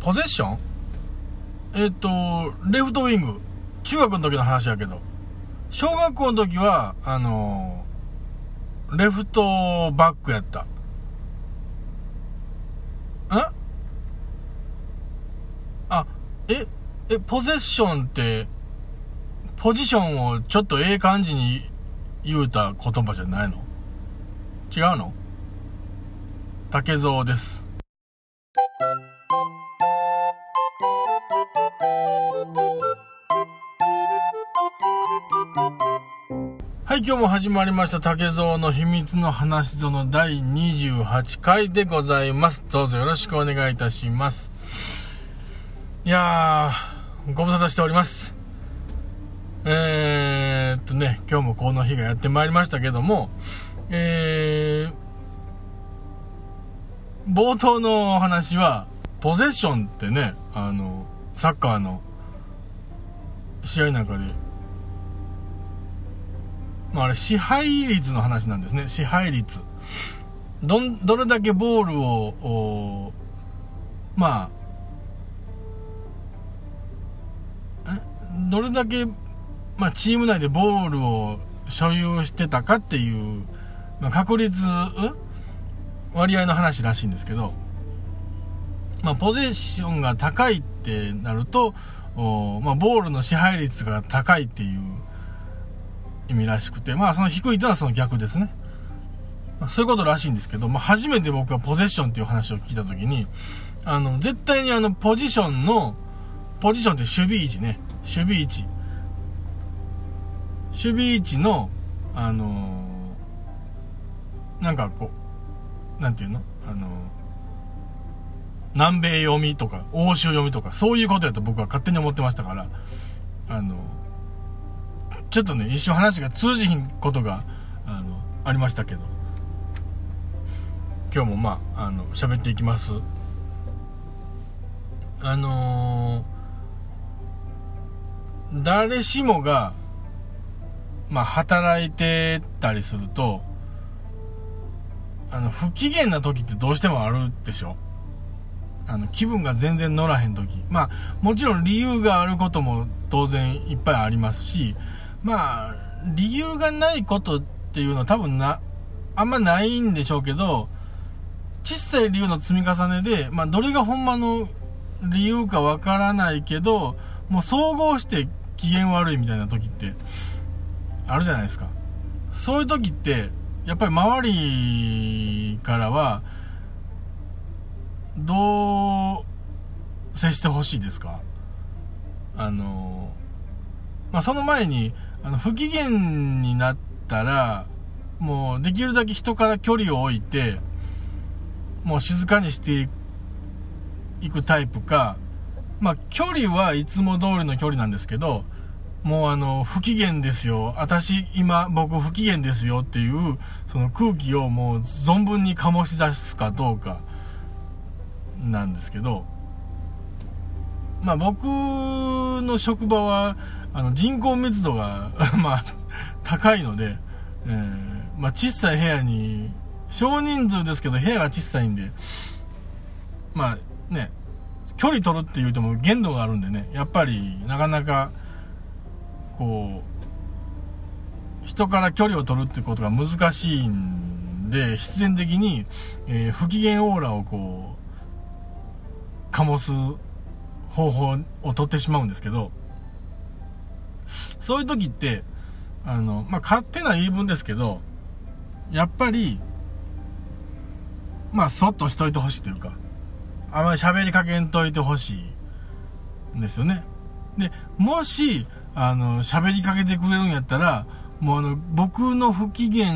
ポゼッション？えっ、と、レフトウィング。中学の時の話やけど。小学校の時は、あのーレフトバックやった。んあ、え、え、ポゼッションって、ポジションをちょっとええ感じに言うた言葉じゃないの？違うの？竹蔵です。はい、今日も始まりました竹蔵の秘密の話その第28回でございます。どうぞよろしくお願いいたします。いやー、ご無沙汰しております。えーっとね、今日もこの日がやってまいりましたけども、えー、冒頭のお話は、ポゼッションってね、あの、サッカーの試合なんかで、まああれ支配率の話なんですね。支配率。どん、どれだけボールを、まあ、どれだけ、まあチーム内でボールを所有してたかっていう、まあ確率、割合の話らしいんですけど、まあポゼッションが高いってなると、おまあボールの支配率が高いっていう、意味らしくて、まあその低いとはその逆ですね。まあ、そういうことらしいんですけど、まあ初めて僕はポゼッションっていう話を聞いたときに、あの、絶対にあの、ポジションの、ポジションって守備位置ね。守備位置。守備位置の、あのーなんかこう、なんていうの？あのー南米読みとか、欧州読みとか、そういうことやと僕は勝手に思ってましたから、あのちょっとね、一瞬話が通じひんことが、あの、ありましたけど、今日もまあ、あの、喋っていきます。あのー誰しもが、まあ、働いてたりすると、あの、不機嫌な時ってどうしてもあるでしょ？あの、気分が全然乗らへん時。まあ、もちろん理由があることも当然いっぱいありますし、まあ、理由がないことっていうのは多分な、あんまないんでしょうけど、小さい理由の積み重ねで、まあ、どれがほんまの理由かわからないけど、もう総合して機嫌悪いみたいな時って、あるじゃないですか。そういう時って、やっぱり周りからは、どう接してほしいですか？あの、まあ、その前に、あの、不機嫌になったら、もうできるだけ人から距離を置いて、もう静かにしていくタイプか、まあ、距離はいつも通りの距離なんですけど、もうあの、不機嫌ですよ。私、今、僕不機嫌ですよっていう、その空気をもう存分に醸し出すかどうか、なんですけど、まあ僕の職場は、あの人口密度が、まあ、高いので、えーまあ小さい部屋に、少人数ですけど部屋が小さいんで、まあね、距離取るって言うても限度があるんでね、やっぱりなかなか、こう、人から距離を取るってことが難しいんで、必然的に、えー不機嫌オーラをこう醸す方法を取ってしまうんですけど、そういう時って、あの、まあ、勝手な言い分ですけど、やっぱり、まあ、そっとしといてほしいというか、あまり喋りかけんといてほしいんですよね。で、もし、あの、喋りかけてくれるんやったら、もうあの、僕の不機嫌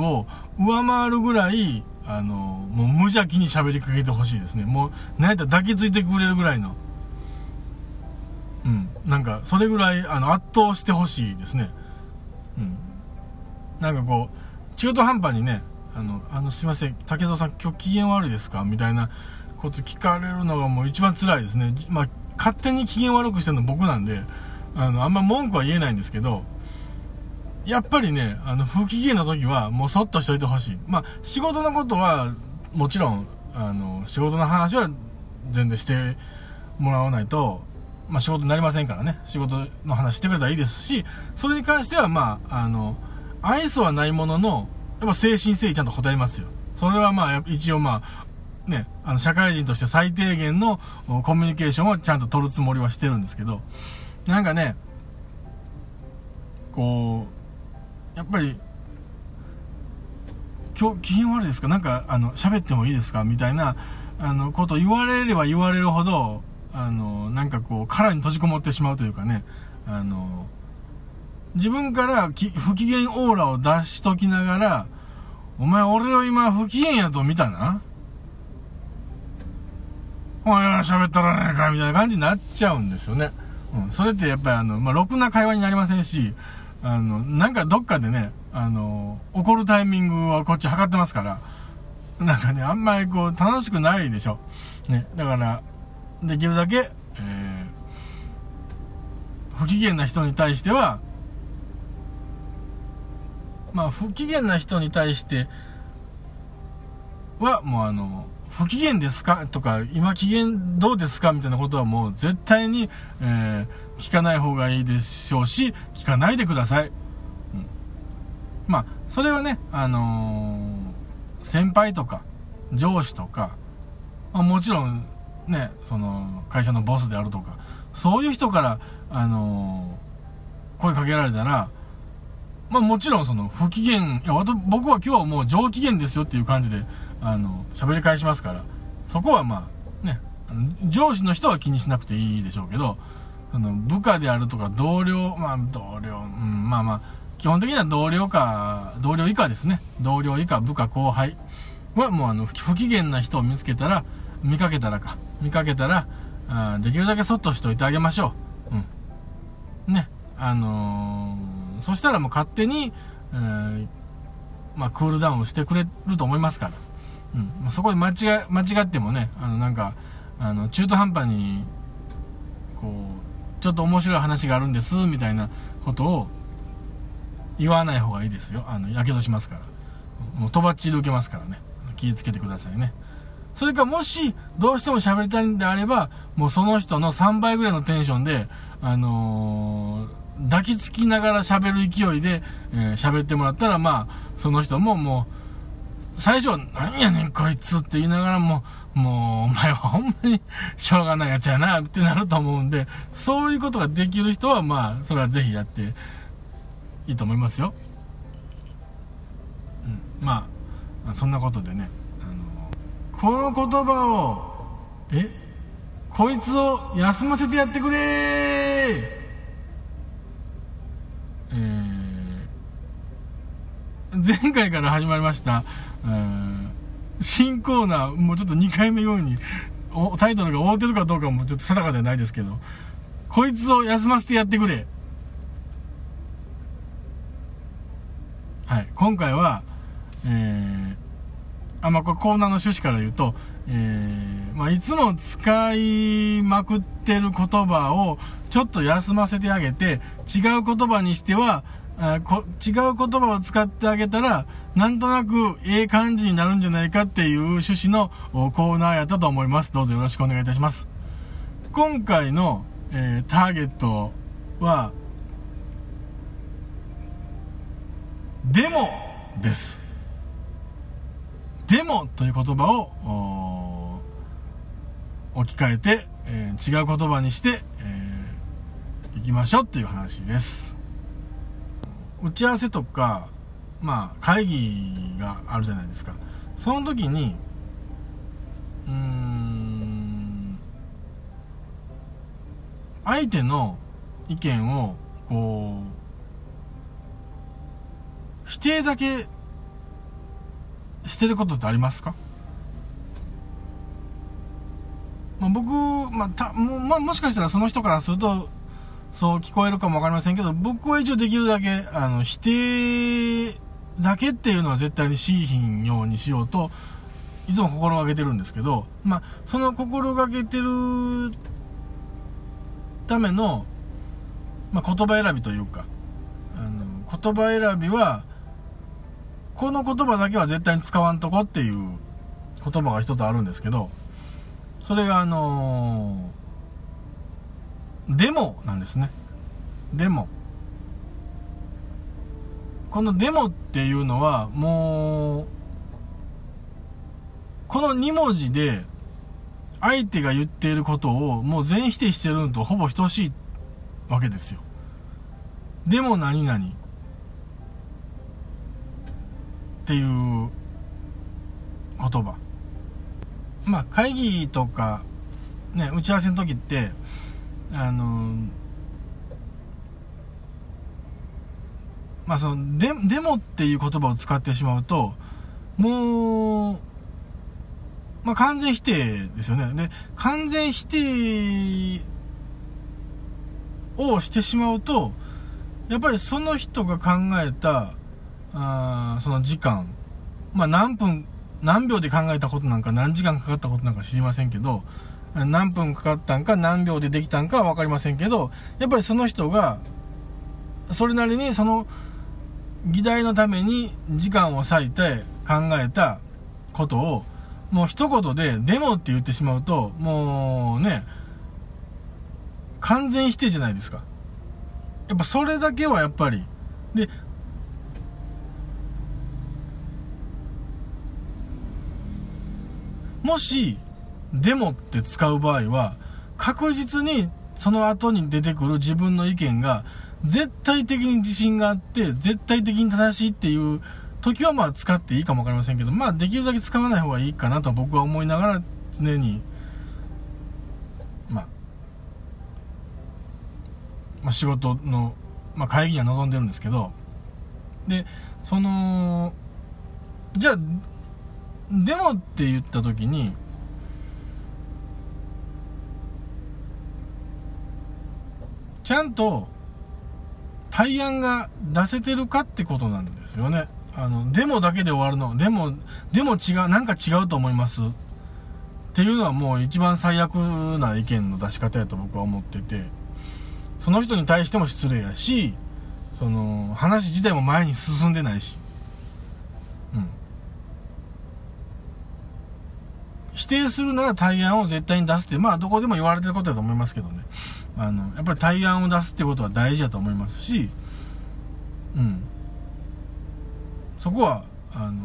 を上回るぐらい、あの、もう無邪気に喋りかけてほしいですね。もう、なんやったら抱きついてくれるぐらいの。うん。なんか、それぐらい、あの、圧倒してほしいですね。うん。なんかこう、中途半端にね、あの、あの、すいません、竹蔵さん今日機嫌悪いですか？みたいなこと聞かれるのがもう一番辛いですね。まあ、勝手に機嫌悪くしてるの僕なんで、あの、あんま文句は言えないんですけど、やっぱりね、あの、不機嫌な時はもうそっとしといてほしい。まあ、仕事のことは、もちろん、あの、仕事の話は全然してもらわないと、まあ、仕事になりませんからね。仕事の話してくれたらいいですし、それに関しては、まあ、あの、愛想はないものの、やっぱ精神誠意ちゃんと答えますよ。それはまあ、一応まあ、ね、あの、社会人として最低限のコミュニケーションをちゃんと取るつもりはしてるんですけど、なんかね、こう、やっぱり、今日、機嫌悪いですか？なんか、あの、喋ってもいいですか？みたいな、あの、こと言われれば言われるほど、あの、なんかこう、殻に閉じこもってしまうというかね、あの、自分から不機嫌オーラを出しときながら、お前俺を今不機嫌やと見たな？お前ら喋ったらねえかみたいな感じになっちゃうんですよね。うん。それってやっぱりあの、まあ、ろくな会話になりませんし、あの、なんかどっかでね、あの、怒るタイミングはこっち測ってますから、なんかね、あんまりこう、楽しくないでしょ。ね。だから、できるだけ、えー、不機嫌な人に対しては、まあ、不機嫌な人に対しては、もうあの、不機嫌ですか？とか、今機嫌どうですか？みたいなことはもう絶対に、えー、聞かない方がいいでしょうし、聞かないでください。うん、まあ、それはね、あのー、先輩とか、上司とか、まあ、もちろん、ね、その、会社のボスであるとか、そういう人から、あのー、声かけられたら、まあもちろんその不機嫌、いや、僕は今日はもう上機嫌ですよっていう感じで、あの、喋り返しますから、そこはまあ、ね、上司の人は気にしなくていいでしょうけど、あの、部下であるとか同僚、まあ同僚、うん、まあまあ、基本的には同僚か、同僚以下ですね。同僚以下、部下後輩はもうあの、不機嫌な人を見つけたら、見かけたらか、見かけたら、あできるだけそっとしておいてあげましょう。うん。ね、あのーそしたらもう勝手に、えー、まあ、クールダウンしてくれると思いますから。うん。そこで間違、間違ってもね、あの、なんか、あの、中途半端に、こう、ちょっと面白い話があるんです、みたいなことを言わない方がいいですよ。あの、やけどしますから。もう、とばっちり受けますからね。気をつけてくださいね。それかもし、どうしても喋りたいんであれば、もうその人の3倍ぐらいのテンションで、あのー抱きつきながら喋る勢いで、えー、喋ってもらったら、まあ、その人ももう、最初は、何やねんこいつって言いながらも、もう、お前はほんまにしょうがないやつやな、ってなると思うんで、そういうことができる人は、まあ、それはぜひやっていいと思いますよ。うん、まあ、そんなことでね、あの、この言葉を、え？こいつを休ませてやってくれー！えー、前回から始まりました、えー、新コーナー、もうちょっと2回目ように、タイトルが覆ってるかどうかもちょっと定かではないですけど、こいつを休ませてやってくれ。はい、今回は、えー、あ、まあ、これコーナーの趣旨から言うと、えー、まあ、いつも使いまくってる言葉をちょっと休ませてあげて、違う言葉にしては、あこ違う言葉を使ってあげたら、なんとなくええ感じになるんじゃないかっていう趣旨のコーナーやったと思います。どうぞよろしくお願いいたします。今回の、えー、ターゲットは、デモです。デモという言葉を置き換えて、えー、違う言葉にして、えー、行きましょうっていう話です。打ち合わせとか、まあ、会議があるじゃないですか。その時に、うーん、相手の意見を、こう、否定だけしてることってありますか？まあ、僕、まあ、たもまあ、もしかしたらその人からすると、そう聞こえるかもわかりませんけど、僕は一応できるだけ、あの、否定だけっていうのは絶対にしいひんようにしようと、いつも心がけてるんですけど、まあ、その心がけてるための、まあ、言葉選びというか、あの、言葉選びは、この言葉だけは絶対に使わんとこっていう言葉が一つあるんですけど、それがあのー、デモなんですね。デモ。このデモっていうのは、もう、この2文字で、相手が言っていることをもう全否定してるのとほぼ等しいわけですよ。でも何々っていう言葉。まあ会議とかね、打ち合わせの時って、あの、まあその、で、でもっていう言葉を使ってしまうと、もう、まあ、完全否定ですよね。で、完全否定をしてしまうと、やっぱりその人が考えた、あその時間、まあ、何分、何秒で考えたことなんか何時間かかったことなんか知りませんけど、何分かかったんか何秒でできたんかはわかりませんけど、やっぱりその人が、それなりにその議題のために時間を割いて考えたことをもう一言で、デモって言ってしまうと、もうね、完全否定じゃないですか。やっぱそれだけはやっぱり。で、もし、デモって使う場合は、確実にその後に出てくる自分の意見が、絶対的に自信があって、絶対的に正しいっていう時はまあ使っていいかもわかりませんけど、まあできるだけ使わない方がいいかなと僕は思いながら常に、まあ、まあ、仕事の、まあ、会議には臨んでるんですけど、で、その、じゃあ、デモって言った時に、ちゃんと対案が出せてるかってことなんですよね。あの、デモだけで終わるの。でも、でも違う、なんか違うと思います。っていうのはもう一番最悪な意見の出し方やと僕は思ってて、その人に対しても失礼やし、その、話自体も前に進んでないし。うん。否定するなら対案を絶対に出すって、まあどこでも言われてることだと思いますけどね。あの、やっぱり対案を出すってことは大事だと思いますし、うん。そこは、あの、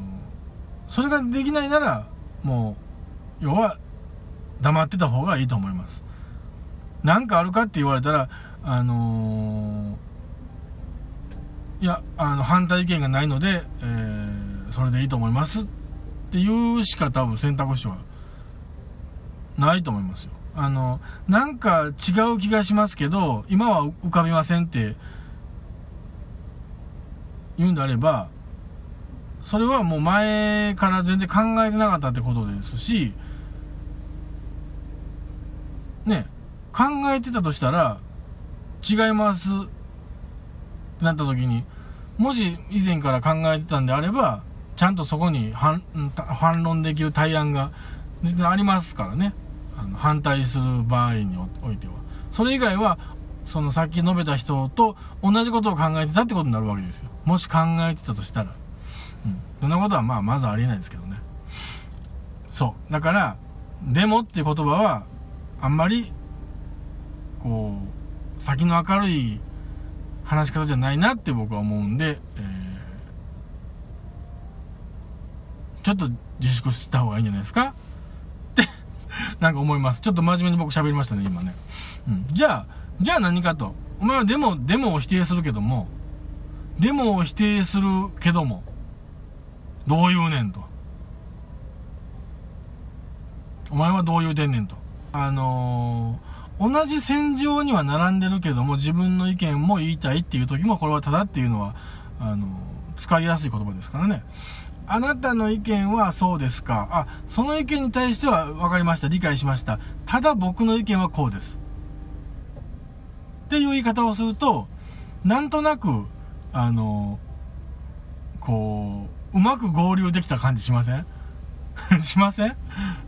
それができないなら、もう、要は、黙ってた方がいいと思います。何かあるかって言われたら、あのー、いや、あの、反対意見がないので、えー、それでいいと思いますっていうしか多分選択肢はないと思いますよ。あの、なんか違う気がしますけど、今は浮かびませんって言うんであれば、それはもう前から全然考えてなかったってことですし、ね、考えてたとしたら、違いますってなった時に、もし以前から考えてたんであれば、ちゃんとそこに反反論できる対案が全然ありますからね。あの反対する場合においては。それ以外は、そのさっき述べた人と同じことを考えてたってことになるわけですよ。もし考えてたとしたら。うん。そんなことはまあ、まずありえないですけどね。そう。だから、でもっていう言葉は、あんまり、こう、先の明るい話し方じゃないなって僕は思うんで、えー、ちょっと自粛した方がいいんじゃないですか？なんか思います。ちょっと真面目に僕喋りましたね、今ね。うん。じゃあ、じゃあ何かと。お前はデモ、デモを否定するけども、デモを否定するけども、どう言うねんと。お前はどう言うてんねんと。あのー、同じ戦場には並んでるけども、自分の意見も言いたいっていう時も、これはただっていうのは、あのー、使いやすい言葉ですからね。あなたの意見はそうですか？あ、その意見に対しては分かりました。理解しました。ただ僕の意見はこうです。っていう言い方をすると、なんとなく、あの、こう、うまく合流できた感じしません？しません？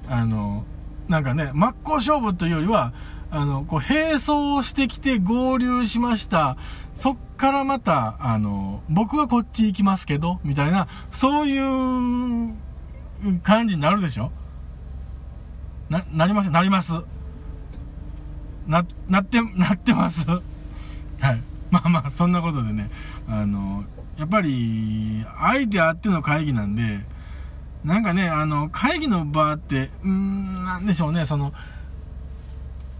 あの、なんかね、真っ向勝負というよりは、あの、こう、並走してきて合流しました。そっからまた、あの、僕はこっち行きますけど、みたいな、そういう感じになるでしょ？な、なりません、なります。な、なって、なってます。はい。まあまあ、そんなことでね、あの、やっぱり、相手あっての会議なんで、なんかね、あの、会議の場って、うーん、なんでしょうね、その、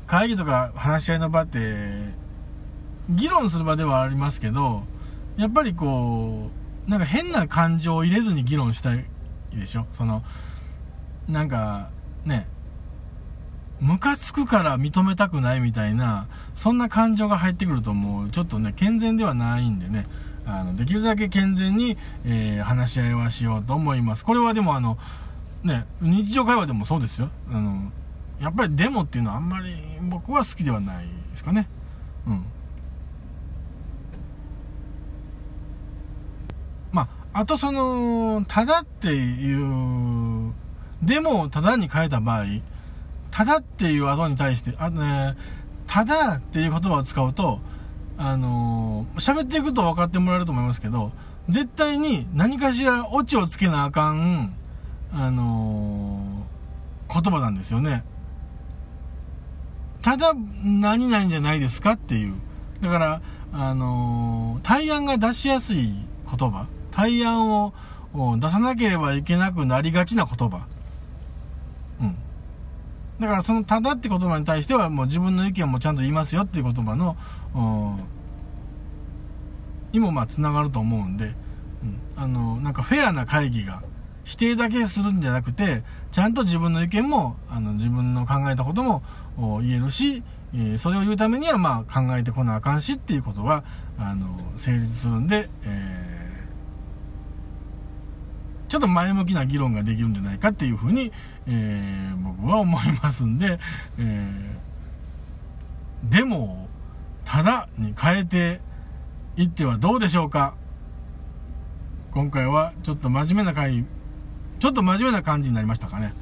会議とか話し合いの場って、議論する場ではありますけど、やっぱりこう、なんか変な感情を入れずに議論したいでしょ？その、なんか、ね、ムカつくから認めたくないみたいな、そんな感情が入ってくるともう、ちょっとね、健全ではないんでね、あの、できるだけ健全に、えー話し合いはしようと思います。これはでもあの、ね、日常会話でもそうですよ。あの、やっぱりデモっていうのはあんまり僕は好きではないですかね。うん。まあ、あとその、ただっていう、デモをただに変えた場合、ただっていう後に対して、あのね、ただっていう言葉を使うと、あのー喋っていくと分かってもらえると思いますけど、絶対に何かしらオチをつけなあかん、あのー言葉なんですよね。ただ、何々じゃないですかっていう。だから、あのー対案が出しやすい言葉。対案を出さなければいけなくなりがちな言葉。うん。だからそのただって言葉に対してはもう自分の意見もちゃんと言いますよっていう言葉の、にもまあ繋がると思うんで、うん、あの、なんかフェアな会議が否定だけするんじゃなくて、ちゃんと自分の意見も、あの、自分の考えたことも言えるし、えそれを言うためにはまあ考えてこなあかんしっていうことは、あの、成立するんで、えーちょっと前向きな議論ができるんじゃないかっていうふうに、えー僕は思いますんで、えーデモをただに変えていってはどうでしょうか今回はちょっと真面目な回、ちょっと真面目な感じになりましたかね。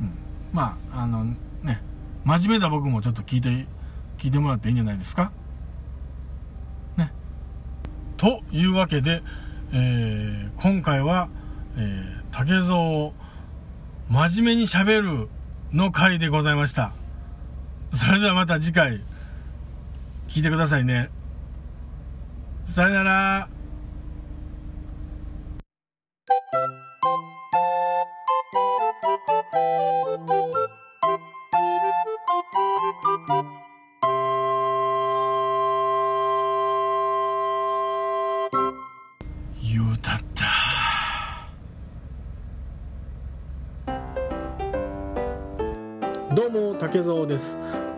うん、まあ、あの、真面目な僕もちょっと聞いて、聞いてもらっていいんじゃないですか？ね。というわけで、えー今回は、えー竹蔵を真面目に喋るの回でございました。それではまた次回、聞いてくださいね。さよなら。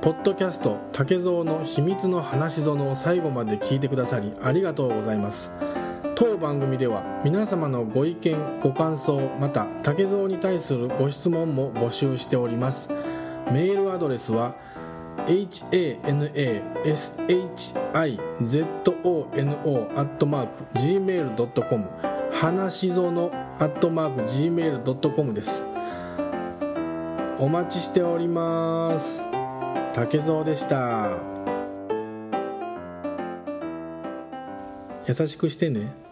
ポッドキャスト竹蔵の秘密の話園を最後まで聞いてくださりありがとうございます。当番組では皆様のご意見ご感想また竹蔵に対するご質問も募集しております。メールアドレスは hanashi.zono.gmail.com 話しぞの .gmail.com です。お待ちしております。竹蔵でした。優しくしてね。